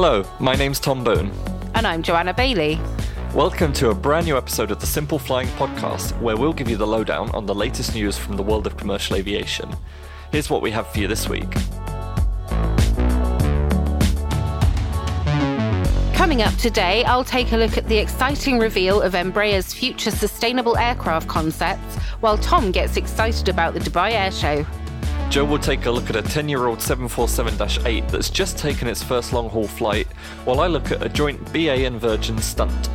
Hello, my name's Tom Boon. And I'm Joanna Bailey. Welcome to a brand new episode of the Simple Flying Podcast, where we'll give you the lowdown on the latest news from the world of commercial aviation. Here's what we have for you this week. Coming up today, I'll take a look at the exciting reveal of Embraer's future sustainable aircraft concepts, while Tom gets excited about the Dubai Air Show. Joe will take a look at a 10 year old 747 8 that's just taken its first long haul flight, while I look at a joint BA and Virgin stunt.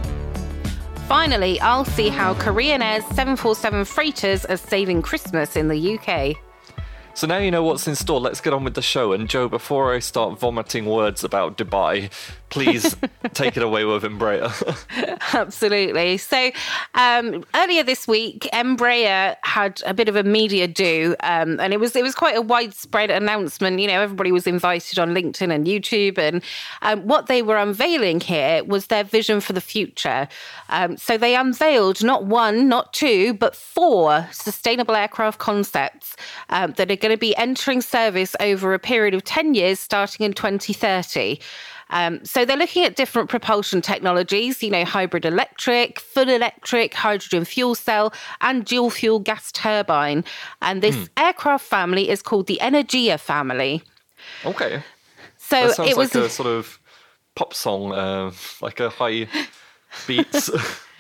Finally, I'll see how Korean Air's 747 freighters are saving Christmas in the UK. So now you know what's in store, let's get on with the show. And Joe, before I start vomiting words about Dubai, please take it away with Embraer. Absolutely. So um, earlier this week, Embraer had a bit of a media do, um, and it was it was quite a widespread announcement. You know, everybody was invited on LinkedIn and YouTube, and um, what they were unveiling here was their vision for the future. Um, so they unveiled not one, not two, but four sustainable aircraft concepts um, that are going to be entering service over a period of ten years, starting in 2030. Um, so they're looking at different propulsion technologies, you know, hybrid electric, full electric, hydrogen fuel cell, and dual fuel gas turbine. And this mm. aircraft family is called the Energia family. Okay. So that sounds it was like a sort of pop song, uh, like a high beats.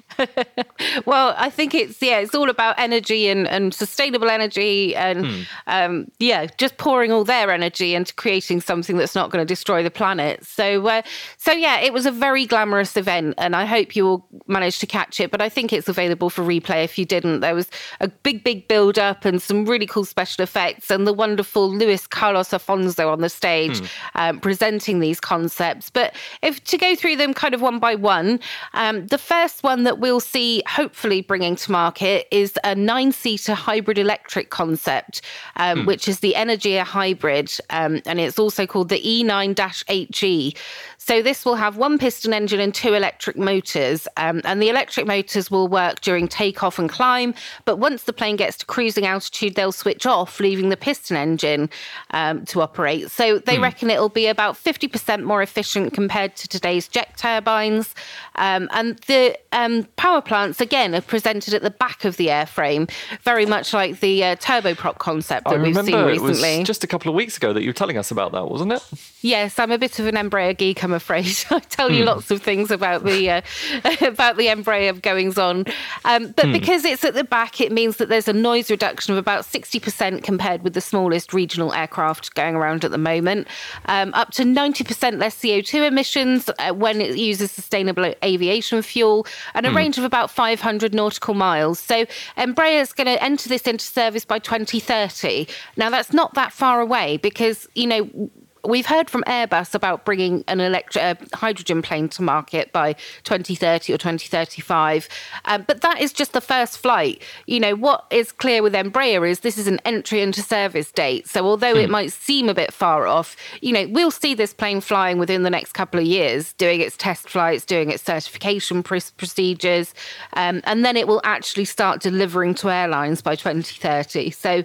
well, I think it's yeah, it's all about energy and, and sustainable energy, and hmm. um, yeah, just pouring all their energy into creating something that's not going to destroy the planet. So, uh, so yeah, it was a very glamorous event, and I hope you all managed to catch it. But I think it's available for replay if you didn't. There was a big, big build up and some really cool special effects, and the wonderful Luis Carlos Affonso on the stage hmm. um, presenting these concepts. But if to go through them kind of one by one, um, the first one that we'll see hopefully bringing to market is a nine seater hybrid electric concept, um, mm. which is the Energia Hybrid. Um, and it's also called the E9 HE. So this will have one piston engine and two electric motors, um, and the electric motors will work during takeoff and climb. But once the plane gets to cruising altitude, they'll switch off, leaving the piston engine um, to operate. So they hmm. reckon it'll be about 50% more efficient compared to today's jet turbines. Um, and the um, power plants, again, are presented at the back of the airframe, very much like the uh, turboprop concept that I we've seen recently. It was just a couple of weeks ago that you were telling us about that, wasn't it? Yes, I'm a bit of an Embraer geek. I'm afraid. I tell you hmm. lots of things about the uh, about the Embraer goings on, um, but hmm. because it's at the back, it means that there's a noise reduction of about 60% compared with the smallest regional aircraft going around at the moment. Um, up to 90% less CO2 emissions uh, when it uses sustainable aviation fuel, and a hmm. range of about 500 nautical miles. So Embraer is going to enter this into service by 2030. Now that's not that far away because you know we've heard from Airbus about bringing an electric uh, hydrogen plane to market by 2030 or 2035, um, but that is just the first flight. You know what is clear with Embraer is this is an entry into service date. So although mm. it hmm. might seem a bit far off, you know we'll see this plane flying within the next couple of years, doing its test flights, doing its certification pr- procedures, um, and then it will actually start delivering to airlines by 2030. So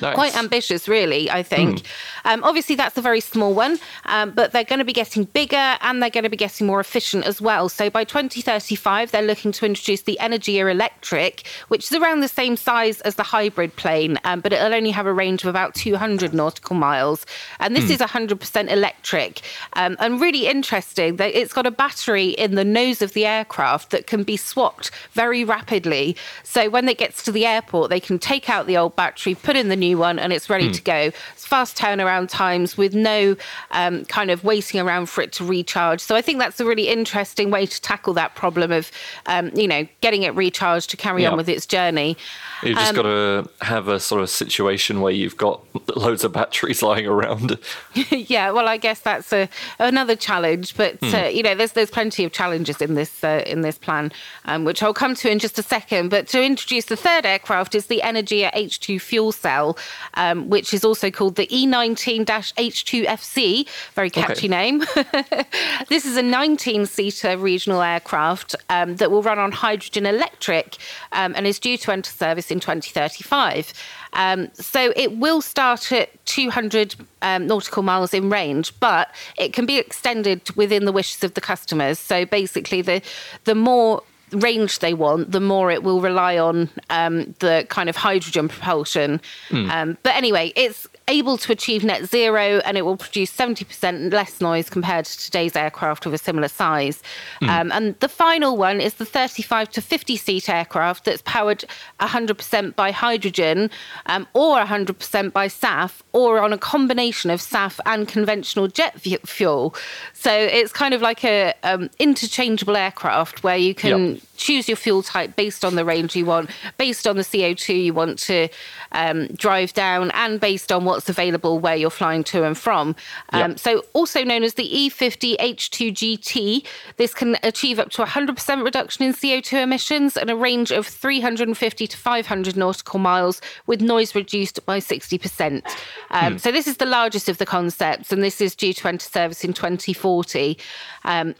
Nice. Quite ambitious, really, I think. Mm. Um, obviously, that's a very small one, um, but they're going to be getting bigger and they're going to be getting more efficient as well. So by 2035, they're looking to introduce the Energia Electric, which is around the same size as the hybrid plane, um, but it'll only have a range of about 200 nautical miles. And this mm. is 100% electric. Um, and really interesting that it's got a battery in the nose of the aircraft that can be swapped very rapidly. So when it gets to the airport, they can take out the old battery, put in the new one and it's ready mm. to go. It's fast turnaround times with no um, kind of waiting around for it to recharge. So I think that's a really interesting way to tackle that problem of, um, you know, getting it recharged to carry on with its journey. You've just um, got to have a sort of situation where you've got loads of batteries lying around. yeah, well, I guess that's a, another challenge, but hmm. uh, you know, there's there's plenty of challenges in this uh, in this plan, um, which I'll come to in just a second. But to introduce the third aircraft is the Energia H2 fuel cell. Well, um, which is also called the E19 H2FC. Very catchy okay. name. this is a 19 seater regional aircraft um, that will run on hydrogen electric um, and is due to enter service in 2035. Um, so it will start at 200 um, nautical miles in range, but it can be extended within the wishes of the customers. So basically, the the more range they want, the more it will rely on um, the kind of hydrogen propulsion. Mm. Um, but anyway, it's able to achieve net zero and it will produce 70% less noise compared to today's aircraft of a similar size. Mm. Um, and the final one is the 35 to 50 seat aircraft that's powered 100% by hydrogen um, or 100% by SAF or on a combination of SAF and conventional jet fuel. So it's kind of like a um, interchangeable aircraft where you can yep. choose your fuel type based on the range you want, based on the CO2 you want to um, drive down, and based on what's available where you're flying to and from. Um, yep. So also known as the E50 H2GT, this can achieve up to 100% reduction in CO2 emissions and a range of 350 to 500 nautical miles with noise reduced by 60%. Um, hmm. So this is the largest of the concepts, and this is due to enter service in 2040. Um,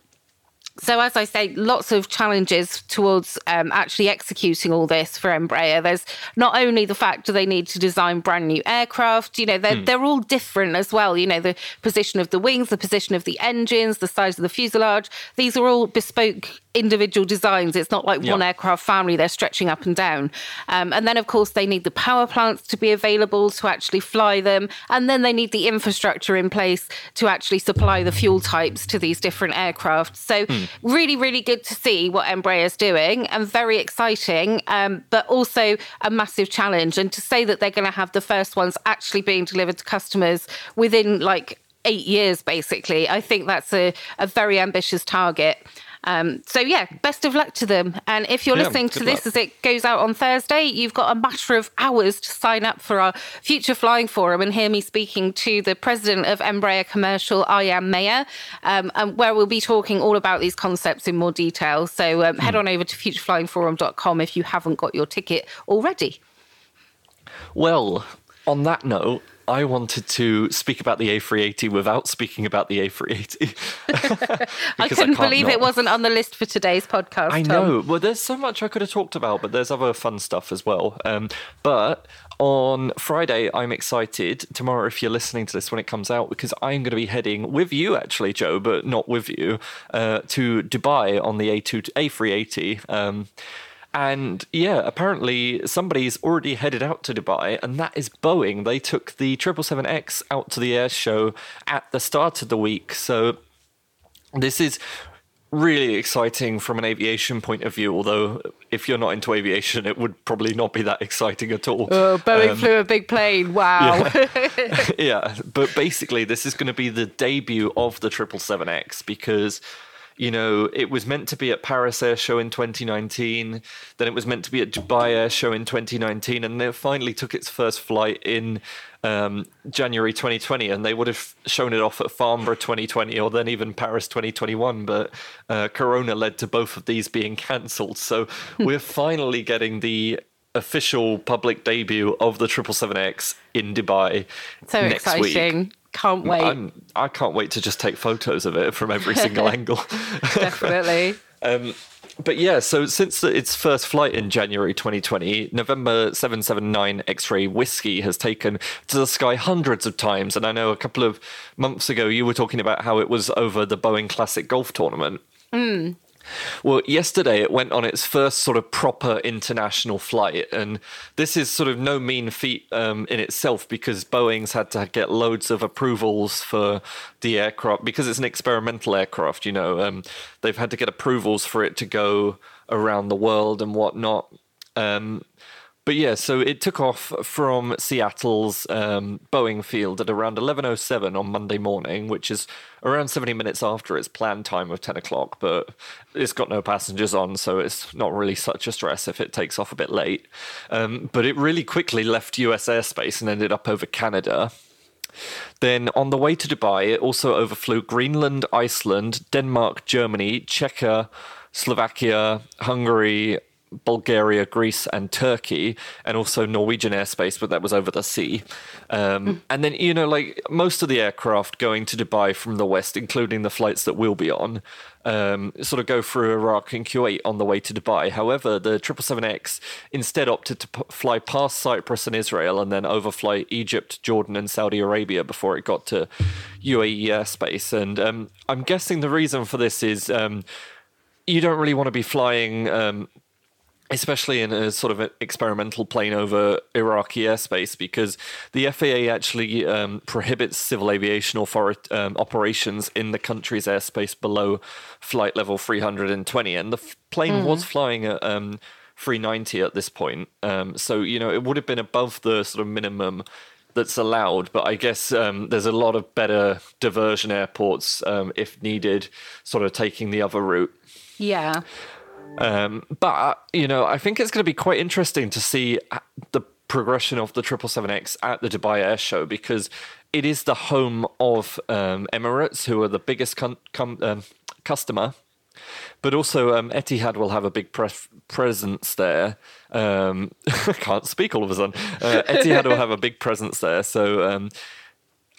so, as I say, lots of challenges towards um, actually executing all this for Embraer. There's not only the fact that they need to design brand new aircraft, you know, they're, mm. they're all different as well. You know, the position of the wings, the position of the engines, the size of the fuselage, these are all bespoke individual designs. It's not like one aircraft family, they're stretching up and down. Um, and then, of course, they need the power plants to be available to actually fly them. And then they need the infrastructure in place to actually supply the fuel types to these different aircraft. So, mm. Really, really good to see what Embraer is doing and very exciting, um, but also a massive challenge. And to say that they're going to have the first ones actually being delivered to customers within like eight years, basically, I think that's a, a very ambitious target. Um, so yeah, best of luck to them. And if you're yeah, listening to this luck. as it goes out on Thursday, you've got a matter of hours to sign up for our future flying forum and hear me speaking to the president of Embraer Commercial, Arjan Meijer, um, where we'll be talking all about these concepts in more detail. So um, head hmm. on over to futureflyingforum.com if you haven't got your ticket already. Well, on that note, I wanted to speak about the A380 without speaking about the A380. I couldn't I believe not. it wasn't on the list for today's podcast. I Tom. know. Well, there's so much I could have talked about, but there's other fun stuff as well. Um, but on Friday, I'm excited. Tomorrow, if you're listening to this when it comes out, because I'm going to be heading with you, actually, Joe, but not with you, uh, to Dubai on the A2 A380. Um, and yeah, apparently somebody's already headed out to Dubai, and that is Boeing. They took the 777X out to the air show at the start of the week. So this is really exciting from an aviation point of view. Although, if you're not into aviation, it would probably not be that exciting at all. Oh, Boeing um, flew a big plane. Wow. Yeah. yeah. But basically, this is going to be the debut of the 777X because you know, it was meant to be at Paris Air Show in 2019, then it was meant to be at Dubai Air Show in 2019, and it finally took its first flight in um, January 2020, and they would have shown it off at Farnborough 2020 or then even Paris 2021. But uh, Corona led to both of these being cancelled. So we're finally getting the official public debut of the 777X in Dubai so next exciting. week. Can't wait. I'm, I can not wait to just take photos of it from every single angle. Definitely. um, but yeah, so since its first flight in January 2020, November 779 X ray Whiskey has taken to the sky hundreds of times. And I know a couple of months ago you were talking about how it was over the Boeing Classic Golf Tournament. Mm. Well, yesterday it went on its first sort of proper international flight, and this is sort of no mean feat um, in itself because Boeing's had to get loads of approvals for the aircraft because it's an experimental aircraft. You know, um, they've had to get approvals for it to go around the world and whatnot. Um, but yeah, so it took off from Seattle's um, Boeing field at around 11:07 on Monday morning, which is around 70 minutes after its planned time of 10 o'clock. But it's got no passengers on, so it's not really such a stress if it takes off a bit late. Um, but it really quickly left U.S. airspace and ended up over Canada. Then on the way to Dubai, it also overflew Greenland, Iceland, Denmark, Germany, Czechia, Slovakia, Hungary, Bulgaria, Greece, and Turkey, and also Norwegian airspace, but that was over the sea. Um, mm. And then, you know, like most of the aircraft going to Dubai from the west, including the flights that we'll be on, um, sort of go through Iraq and Kuwait on the way to Dubai. However, the 777X instead opted to p- fly past Cyprus and Israel and then overfly Egypt, Jordan, and Saudi Arabia before it got to UAE airspace. And um, I'm guessing the reason for this is um, you don't really want to be flying um, especially in a sort of experimental plane over Iraqi airspace, because the FAA actually um, prohibits civil aviation authority, um, operations in the country's airspace below flight level 320. And the f- plane mm. was flying at um, 390 at this point. Um, so, you know, it would have been above the sort of minimum that's allowed, but I guess um, there's a lot of better diversion airports um, if needed, sort of taking the other route. Yeah. Um, but you know, I think it's going to be quite interesting to see the progression of the 777X at the Dubai Air Show because it is the home of um, Emirates, who are the biggest com- com- um, customer. But also, um, Etihad will have a big pre- presence there. Um, I can't speak all of a sudden. Uh, Etihad will have a big presence there. So, um,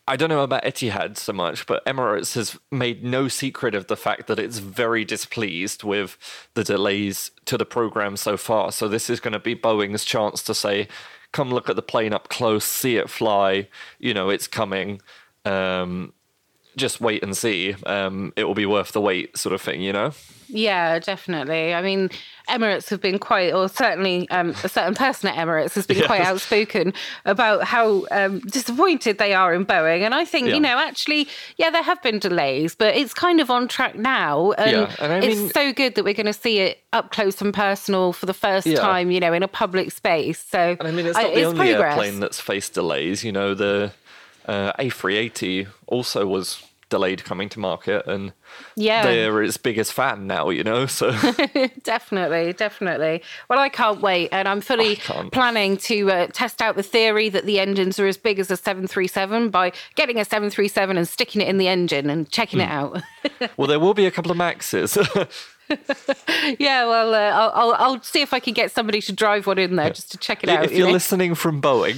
I don't know about Etihad so much, but Emirates has made no secret of the fact that it's very displeased with the delays to the program so far. So this is going to be Boeing's chance to say, "Come look at the plane up close, see it fly. You know, it's coming. Um, just wait and see. Um, it will be worth the wait," sort of thing. You know. Yeah, definitely. I mean, Emirates have been quite, or certainly um, a certain person at Emirates has been yes. quite outspoken about how um, disappointed they are in Boeing. And I think, yeah. you know, actually, yeah, there have been delays, but it's kind of on track now. And, yeah. and I mean, it's so good that we're going to see it up close and personal for the first yeah. time, you know, in a public space. So, and I mean, it's not I, the it's only progress. airplane that's faced delays. You know, the uh, A380 also was delayed coming to market and yeah they're its biggest fan now you know so definitely definitely well i can't wait and i'm fully planning to uh, test out the theory that the engines are as big as a 737 by getting a 737 and sticking it in the engine and checking mm. it hmm. out well there will be a couple of maxes yeah, well, uh, I'll, I'll, I'll see if I can get somebody to drive one in there just to check it out. If you're you know? listening from Boeing,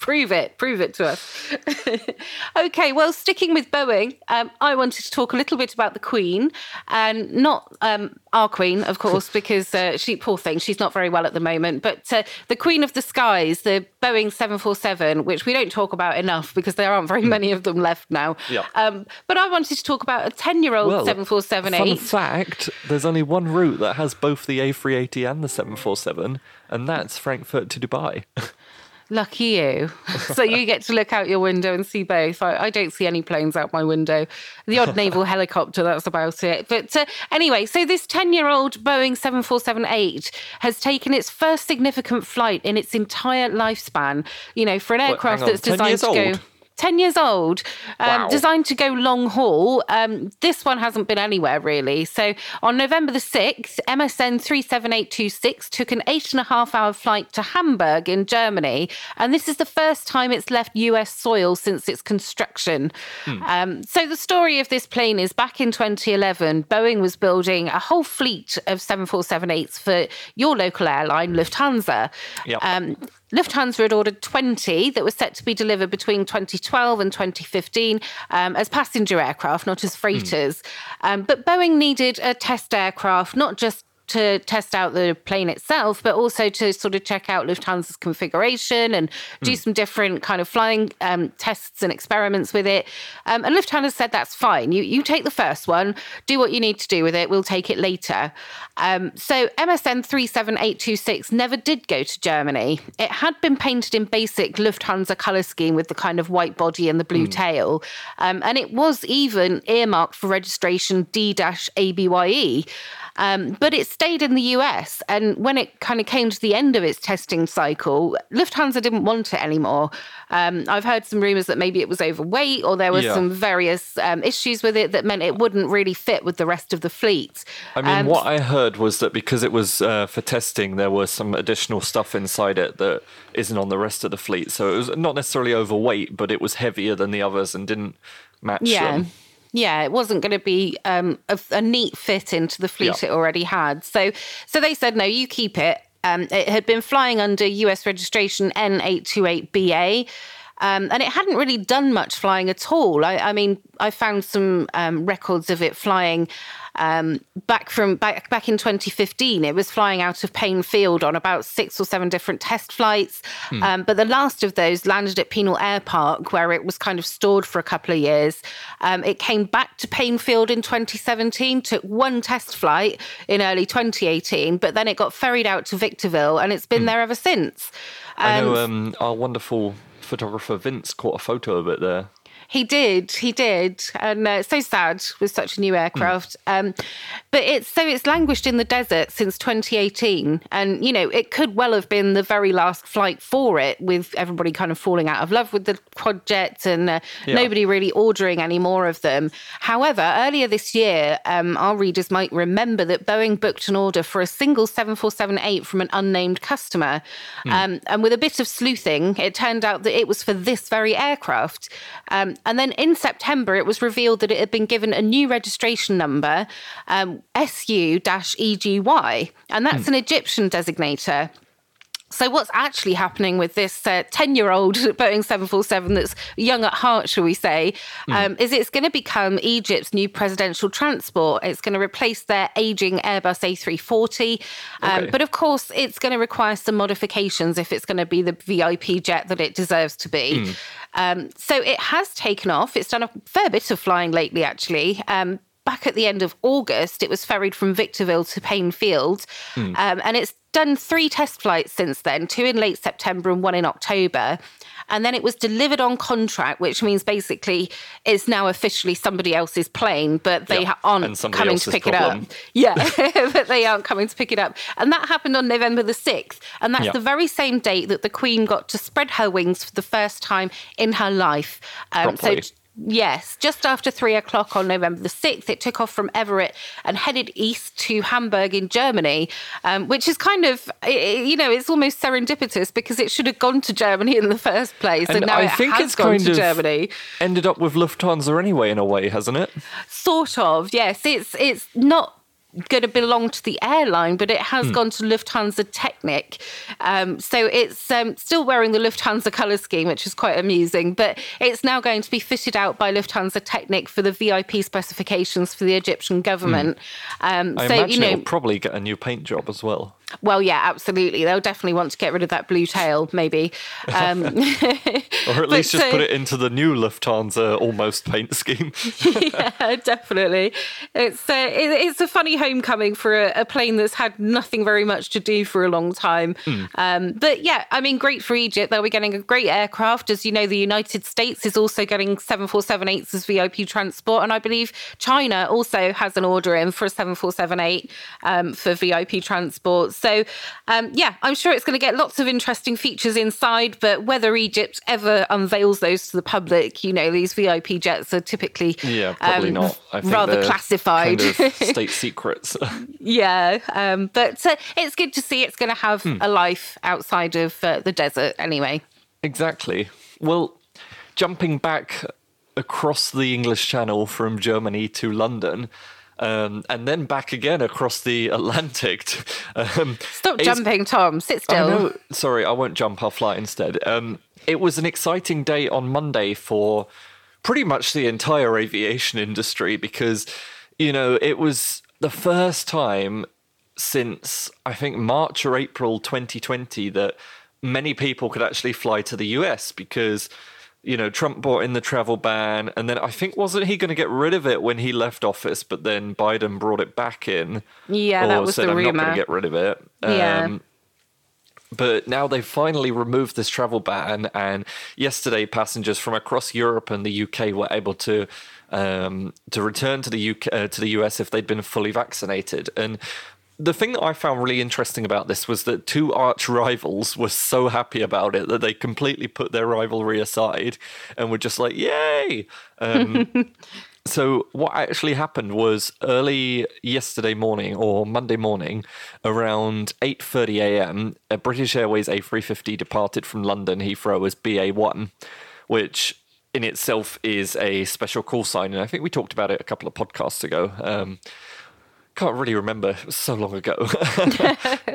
prove it, prove it to us. okay, well, sticking with Boeing, um, I wanted to talk a little bit about the Queen, and not um, our Queen, of course, because uh, she, poor thing, she's not very well at the moment, but uh, the Queen of the Skies, the Boeing 747, which we don't talk about enough because there aren't very hmm. many of them left now. Yeah. Um, but I wanted to talk about a 10 year old 747 Fun fact there's only one route that has both the A380 and the 747, and that's Frankfurt to Dubai. Lucky you. so you get to look out your window and see both. I, I don't see any planes out my window. The odd naval helicopter, that's about it. But uh, anyway, so this 10 year old Boeing 747 8 has taken its first significant flight in its entire lifespan. You know, for an aircraft that's designed to go. 10 years old, um, wow. designed to go long haul. Um, this one hasn't been anywhere really. So on November the 6th, MSN 37826 took an eight and a half hour flight to Hamburg in Germany. And this is the first time it's left US soil since its construction. Hmm. Um, so the story of this plane is back in 2011, Boeing was building a whole fleet of 747-8s for your local airline, Lufthansa. Yep. Lufthansa had ordered 20 that were set to be delivered between 2012 and 2015 um, as passenger aircraft, not as freighters. Mm. Um, but Boeing needed a test aircraft, not just to test out the plane itself, but also to sort of check out Lufthansa's configuration and do mm. some different kind of flying um, tests and experiments with it. Um, and Lufthansa said that's fine. You you take the first one, do what you need to do with it. We'll take it later. Um, so MSN three seven eight two six never did go to Germany. It had been painted in basic Lufthansa color scheme with the kind of white body and the blue mm. tail, um, and it was even earmarked for registration D ABYE. Um, but it stayed in the US. And when it kind of came to the end of its testing cycle, Lufthansa didn't want it anymore. Um, I've heard some rumors that maybe it was overweight or there were yeah. some various um, issues with it that meant it wouldn't really fit with the rest of the fleet. I mean, um, what I heard was that because it was uh, for testing, there was some additional stuff inside it that isn't on the rest of the fleet. So it was not necessarily overweight, but it was heavier than the others and didn't match yeah. them. Yeah, it wasn't going to be um, a, a, neat fit into the fleet yeah. it already had. So, so they said, no, you keep it. Um, it had been flying under US registration N828BA. Um, and it hadn't really done much flying at all. I, I mean, I found some um, records of it flying um, back from back back in 2015, it was flying out of Paine Field on about six or seven different test flights. Hmm. Um, but the last of those landed at Pinal Air Park, where it was kind of stored for a couple of years. Um, it came back to Paine Field in 2017, took one test flight in early 2018, but then it got ferried out to Victorville, and it's been hmm. there ever since. I know um, our wonderful photographer Vince caught a photo of it there. He did, he did, and uh, so sad with such a new aircraft. Mm. Um, but it's so it's languished in the desert since 2018, and you know it could well have been the very last flight for it, with everybody kind of falling out of love with the quadjets and uh, yeah. nobody really ordering any more of them. However, earlier this year, um, our readers might remember that Boeing booked an order for a single 747-8 from an unnamed customer, mm. um, and with a bit of sleuthing, it turned out that it was for this very aircraft. Um, and then in September, it was revealed that it had been given a new registration number, um, SU EGY, and that's mm. an Egyptian designator. So, what's actually happening with this 10 uh, year old Boeing 747 that's young at heart, shall we say, mm. um, is it's going to become Egypt's new presidential transport. It's going to replace their aging Airbus A340. Um, okay. But of course, it's going to require some modifications if it's going to be the VIP jet that it deserves to be. Mm. Um, so, it has taken off. It's done a fair bit of flying lately, actually. Back at the end of August, it was ferried from Victorville to Paine Field. Mm. Um, and it's done three test flights since then, two in late September and one in October. And then it was delivered on contract, which means basically it's now officially somebody else's plane, but they yep. aren't coming to pick problem. it up. Yeah, but they aren't coming to pick it up. And that happened on November the 6th. And that's yep. the very same date that the Queen got to spread her wings for the first time in her life. Um, so Yes, just after three o'clock on November the 6th, it took off from Everett and headed east to Hamburg in Germany, um, which is kind of, you know, it's almost serendipitous because it should have gone to Germany in the first place. And, and now I it think has it's gone to Germany. Ended up with Lufthansa anyway, in a way, hasn't it? Sort of, yes. It's, it's not going to belong to the airline, but it has hmm. gone to Lufthansa Technik. Um, so it's um, still wearing the Lufthansa colour scheme, which is quite amusing, but it's now going to be fitted out by Lufthansa Technik for the VIP specifications for the Egyptian government. Hmm. Um, I so, imagine you know, it'll probably get a new paint job as well. Well, yeah, absolutely. They'll definitely want to get rid of that blue tail, maybe. Um, or at least just put it into the new Lufthansa almost paint scheme. yeah, definitely. It's uh, it, it's a funny homecoming for a, a, plane that's had nothing very much to do for a long time. Mm. Um, but yeah, I mean, great for Egypt. They'll be getting a great aircraft. As you know, the United States is also getting 747-8s as VIP transport. And I believe China also has an order in for a 747-8 um, for VIP transport. So, um, yeah, I'm sure it's going to get lots of interesting features inside, but whether Egypt ever unveils those to the public, you know, these VIP jets are typically yeah, probably um, not. rather classified. Kind of state secrets. yeah, um, but uh, it's good to see it's going to have hmm. a life outside of uh, the desert anyway. Exactly. Well, jumping back across the English Channel from Germany to London, um, and then back again across the Atlantic. Um, Stop jumping, Tom. Sit still. Sorry, I won't jump. I'll fly instead. Um, it was an exciting day on Monday for pretty much the entire aviation industry because, you know, it was the first time since I think March or April 2020 that many people could actually fly to the US because you know, Trump brought in the travel ban, and then I think wasn't he going to get rid of it when he left office, but then Biden brought it back in. Yeah, that was said, the I'm rumor. not going to get rid of it. Yeah. Um, but now they've finally removed this travel ban, and yesterday passengers from across Europe and the UK were able to um, to return to the UK uh, to the US if they'd been fully vaccinated. And the thing that I found really interesting about this was that two arch rivals were so happy about it that they completely put their rivalry aside and were just like, "Yay!" Um, so what actually happened was early yesterday morning or Monday morning, around 8:30 a.m., a British Airways A350 departed from London Heathrow as BA1, which in itself is a special call sign, and I think we talked about it a couple of podcasts ago. Um, can't really remember. It was so long ago.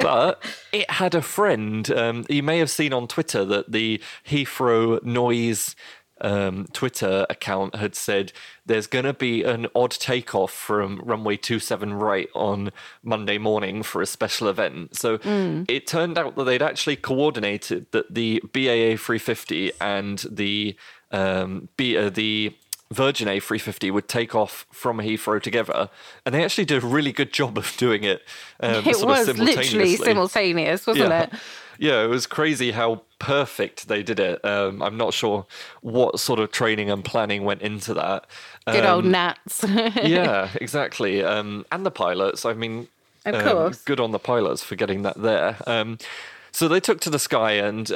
but it had a friend. Um, you may have seen on Twitter that the Heathrow noise um, Twitter account had said there's going to be an odd takeoff from runway 27 right on Monday morning for a special event. So mm. it turned out that they'd actually coordinated that the BA A350 and the um, B, uh, the Virgin A350 would take off from Heathrow together, and they actually did a really good job of doing it. Um, it was literally simultaneous, wasn't yeah. it? Yeah, it was crazy how perfect they did it. Um, I'm not sure what sort of training and planning went into that. Um, good old um, Nats. yeah, exactly. Um, and the pilots. I mean, of um, course. good on the pilots for getting that there. Um, so they took to the sky and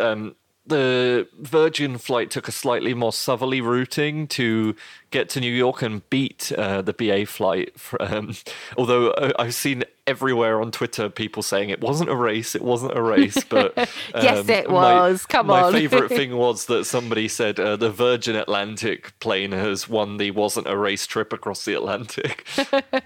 the Virgin flight took a slightly more southerly routing to get to New York and beat uh, the BA flight. Um, although uh, I've seen everywhere on Twitter people saying it wasn't a race, it wasn't a race. But um, yes, it was. My, Come my on. My favorite thing was that somebody said uh, the Virgin Atlantic plane has won the wasn't a race trip across the Atlantic.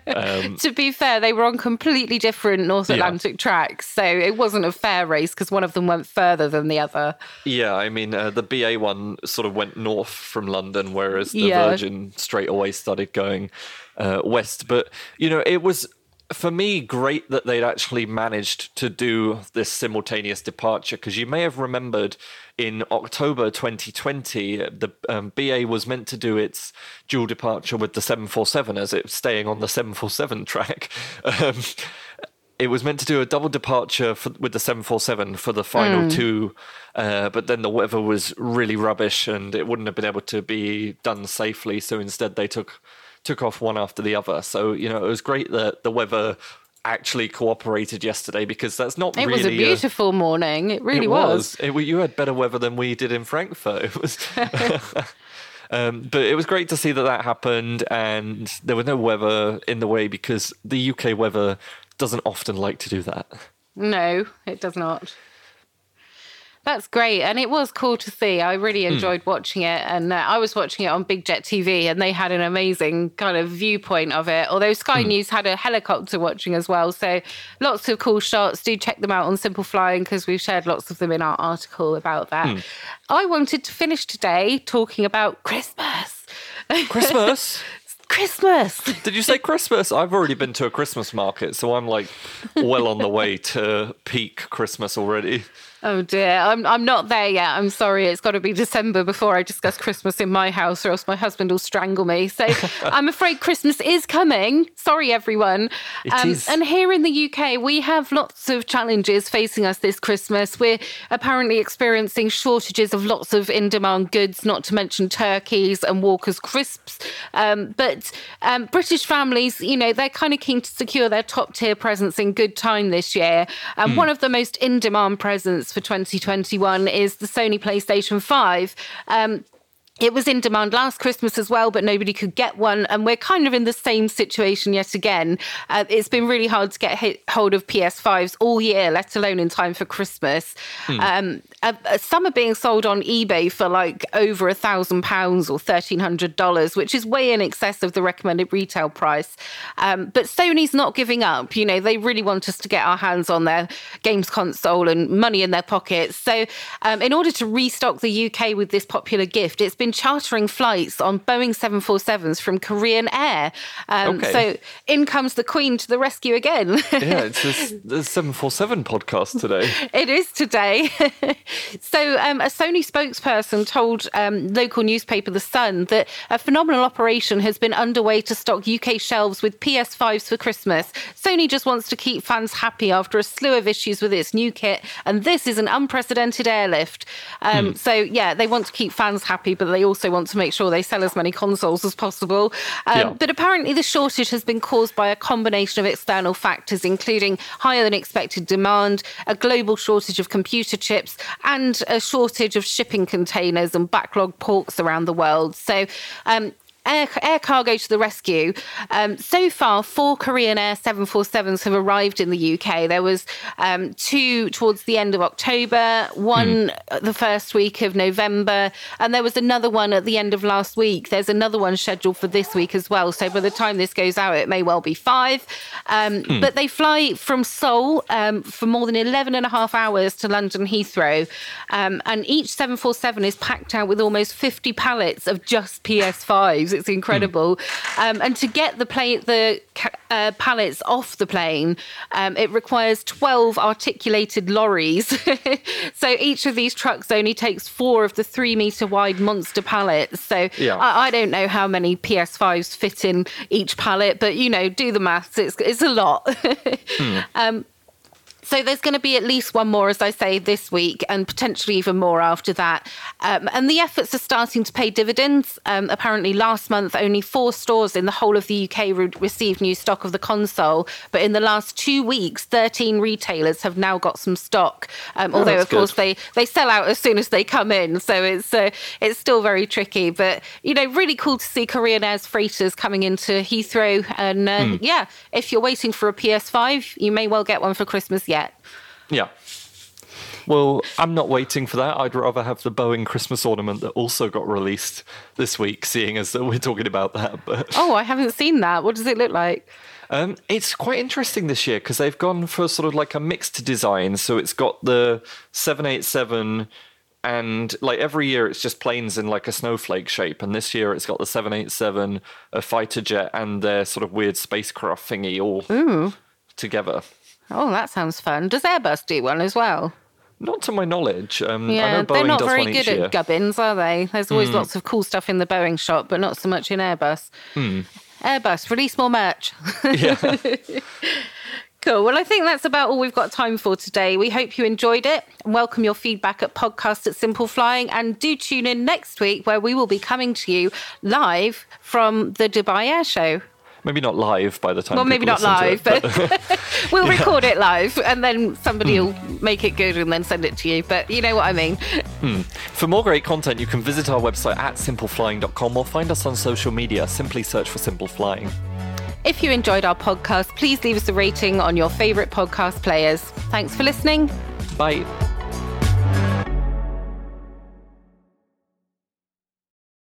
Um, to be fair, they were on completely different North Atlantic yeah. tracks, so it wasn't a fair race because one of them went further than the other. Yeah, I mean uh, the BA one sort of went north from London, whereas the yeah. Virgin straight away started going uh, west. But you know, it was for me great that they'd actually managed to do this simultaneous departure because you may have remembered in October 2020 the um, BA was meant to do its dual departure with the 747 as it's staying on the 747 track. Um, it was meant to do a double departure for, with the 747 for the final mm. two, uh, but then the weather was really rubbish and it wouldn't have been able to be done safely. So instead, they took took off one after the other. So you know, it was great that the weather actually cooperated yesterday because that's not it really was a beautiful a, morning it really it was, was. It, you had better weather than we did in frankfurt it was um, but it was great to see that that happened and there was no weather in the way because the uk weather doesn't often like to do that. No, it does not. That's great, and it was cool to see. I really hmm. enjoyed mm. watching it, and uh, I was watching it on Big Jet TV, and they had an amazing kind of viewpoint of it. Although Sky mm. News had a helicopter watching as well, so lots of cool shots. Do check them out on Simple Flying because we've shared lots of them in our article about that. Mm. I wanted to finish today talking about Christmas. Christmas. Christmas. Did you say Christmas? I've already been to a Christmas market, so I'm like well on the way to peak Christmas already. Oh dear, I'm I'm not there yet. I'm sorry. It's got to be December before I discuss Christmas in my house, or else my husband will strangle me. So I'm afraid Christmas is coming. Sorry, everyone. It um, is. And here in the UK, we have lots of challenges facing us this Christmas. We're apparently experiencing shortages of lots of in-demand goods, not to mention turkeys and Walker's crisps. Um, but um, British families, you know, they're kind of keen to secure their top-tier presents in good time this year. And mm. one of the most in-demand presents for 2021 is the Sony PlayStation 5. Um, it was in demand last Christmas as well, but nobody could get one. And we're kind of in the same situation yet again. Uh, it's been really hard to get hit, hold of PS5s all year, let alone in time for Christmas. Hmm. Um, uh, uh, some are being sold on eBay for like over a thousand pounds or thirteen hundred dollars, which is way in excess of the recommended retail price. Um, but Sony's not giving up. You know, they really want us to get our hands on their games console and money in their pockets. So, um, in order to restock the UK with this popular gift, it's been chartering flights on Boeing 747s from Korean Air. Um, okay. So in comes the Queen to the rescue again. yeah, it's the 747 podcast today. it is today. so um, a Sony spokesperson told um, local newspaper The Sun that a phenomenal operation has been underway to stock UK shelves with PS5s for Christmas. Sony just wants to keep fans happy after a slew of issues with its new kit, and this is an unprecedented airlift. Um, hmm. So yeah, they want to keep fans happy, but they also want to make sure they sell as many consoles as possible. Um, yeah. But apparently, the shortage has been caused by a combination of external factors, including higher than expected demand, a global shortage of computer chips, and a shortage of shipping containers and backlog ports around the world. So, um, air, air cargo to the rescue. Um, so far, four Korean Air 747s have arrived in the UK. There was um, two towards the end of October, one mm. the first week of November, and there was another one at the end of last week. There's another one scheduled for this week as well. So by the time this goes out, it may well be five. Um, mm. But they fly from Seoul um, for more than 11 and a half hours to London Heathrow. Um, and each 747 is packed out with almost 50 pallets of just PS5s. It's incredible. Mm. Um, and to get the plane, the uh, pallets off the plane, um, it requires 12 articulated lorries. so each of these trucks only takes four of the three meter wide monster pallets. So yeah. I, I, don't know how many PS5s fit in each pallet, but you know, do the maths. It's, it's a lot. mm. um, so there's going to be at least one more, as I say, this week, and potentially even more after that. Um, and the efforts are starting to pay dividends. Um, apparently, last month, only four stores in the whole of the UK re- received new stock of the console. But in the last two weeks, 13 retailers have now got some stock. Um, oh, although, of good. course, they, they sell out as soon as they come in. So it's uh, it's still very tricky. But, you know, really cool to see Korean Air's freighters coming into Heathrow. And uh, mm. yeah, if you're waiting for a PS5, you may well get one for Christmas yet. Yeah. Well, I'm not waiting for that. I'd rather have the Boeing Christmas ornament that also got released this week, seeing as we're talking about that. But oh, I haven't seen that. What does it look like? Um, it's quite interesting this year because they've gone for sort of like a mixed design. So it's got the 787 and like every year it's just planes in like a snowflake shape and this year it's got the 787 a fighter jet and their sort of weird spacecraft thingy all Ooh. together Oh, that sounds fun. Does Airbus do one as well? Not to my knowledge. Um, yeah, they're not very good at gubbins, are they? There's always mm. lots of cool stuff in the Boeing shop, but not so much in Airbus. Mm. Airbus, release more merch. Yeah. Cool. Well, I think that's about all we've got time for today. We hope you enjoyed it and welcome your feedback at podcast at Simple Flying. And do tune in next week where we will be coming to you live from the Dubai Air Show maybe not live by the time. Well, maybe not live, it, but, but we'll yeah. record it live, and then somebody mm. will make it good and then send it to you. But you know what I mean. Mm. For more great content, you can visit our website at simpleflying.com or find us on social media. Simply search for Simple Flying. If you enjoyed our podcast, please leave us a rating on your favourite podcast players. Thanks for listening. Bye.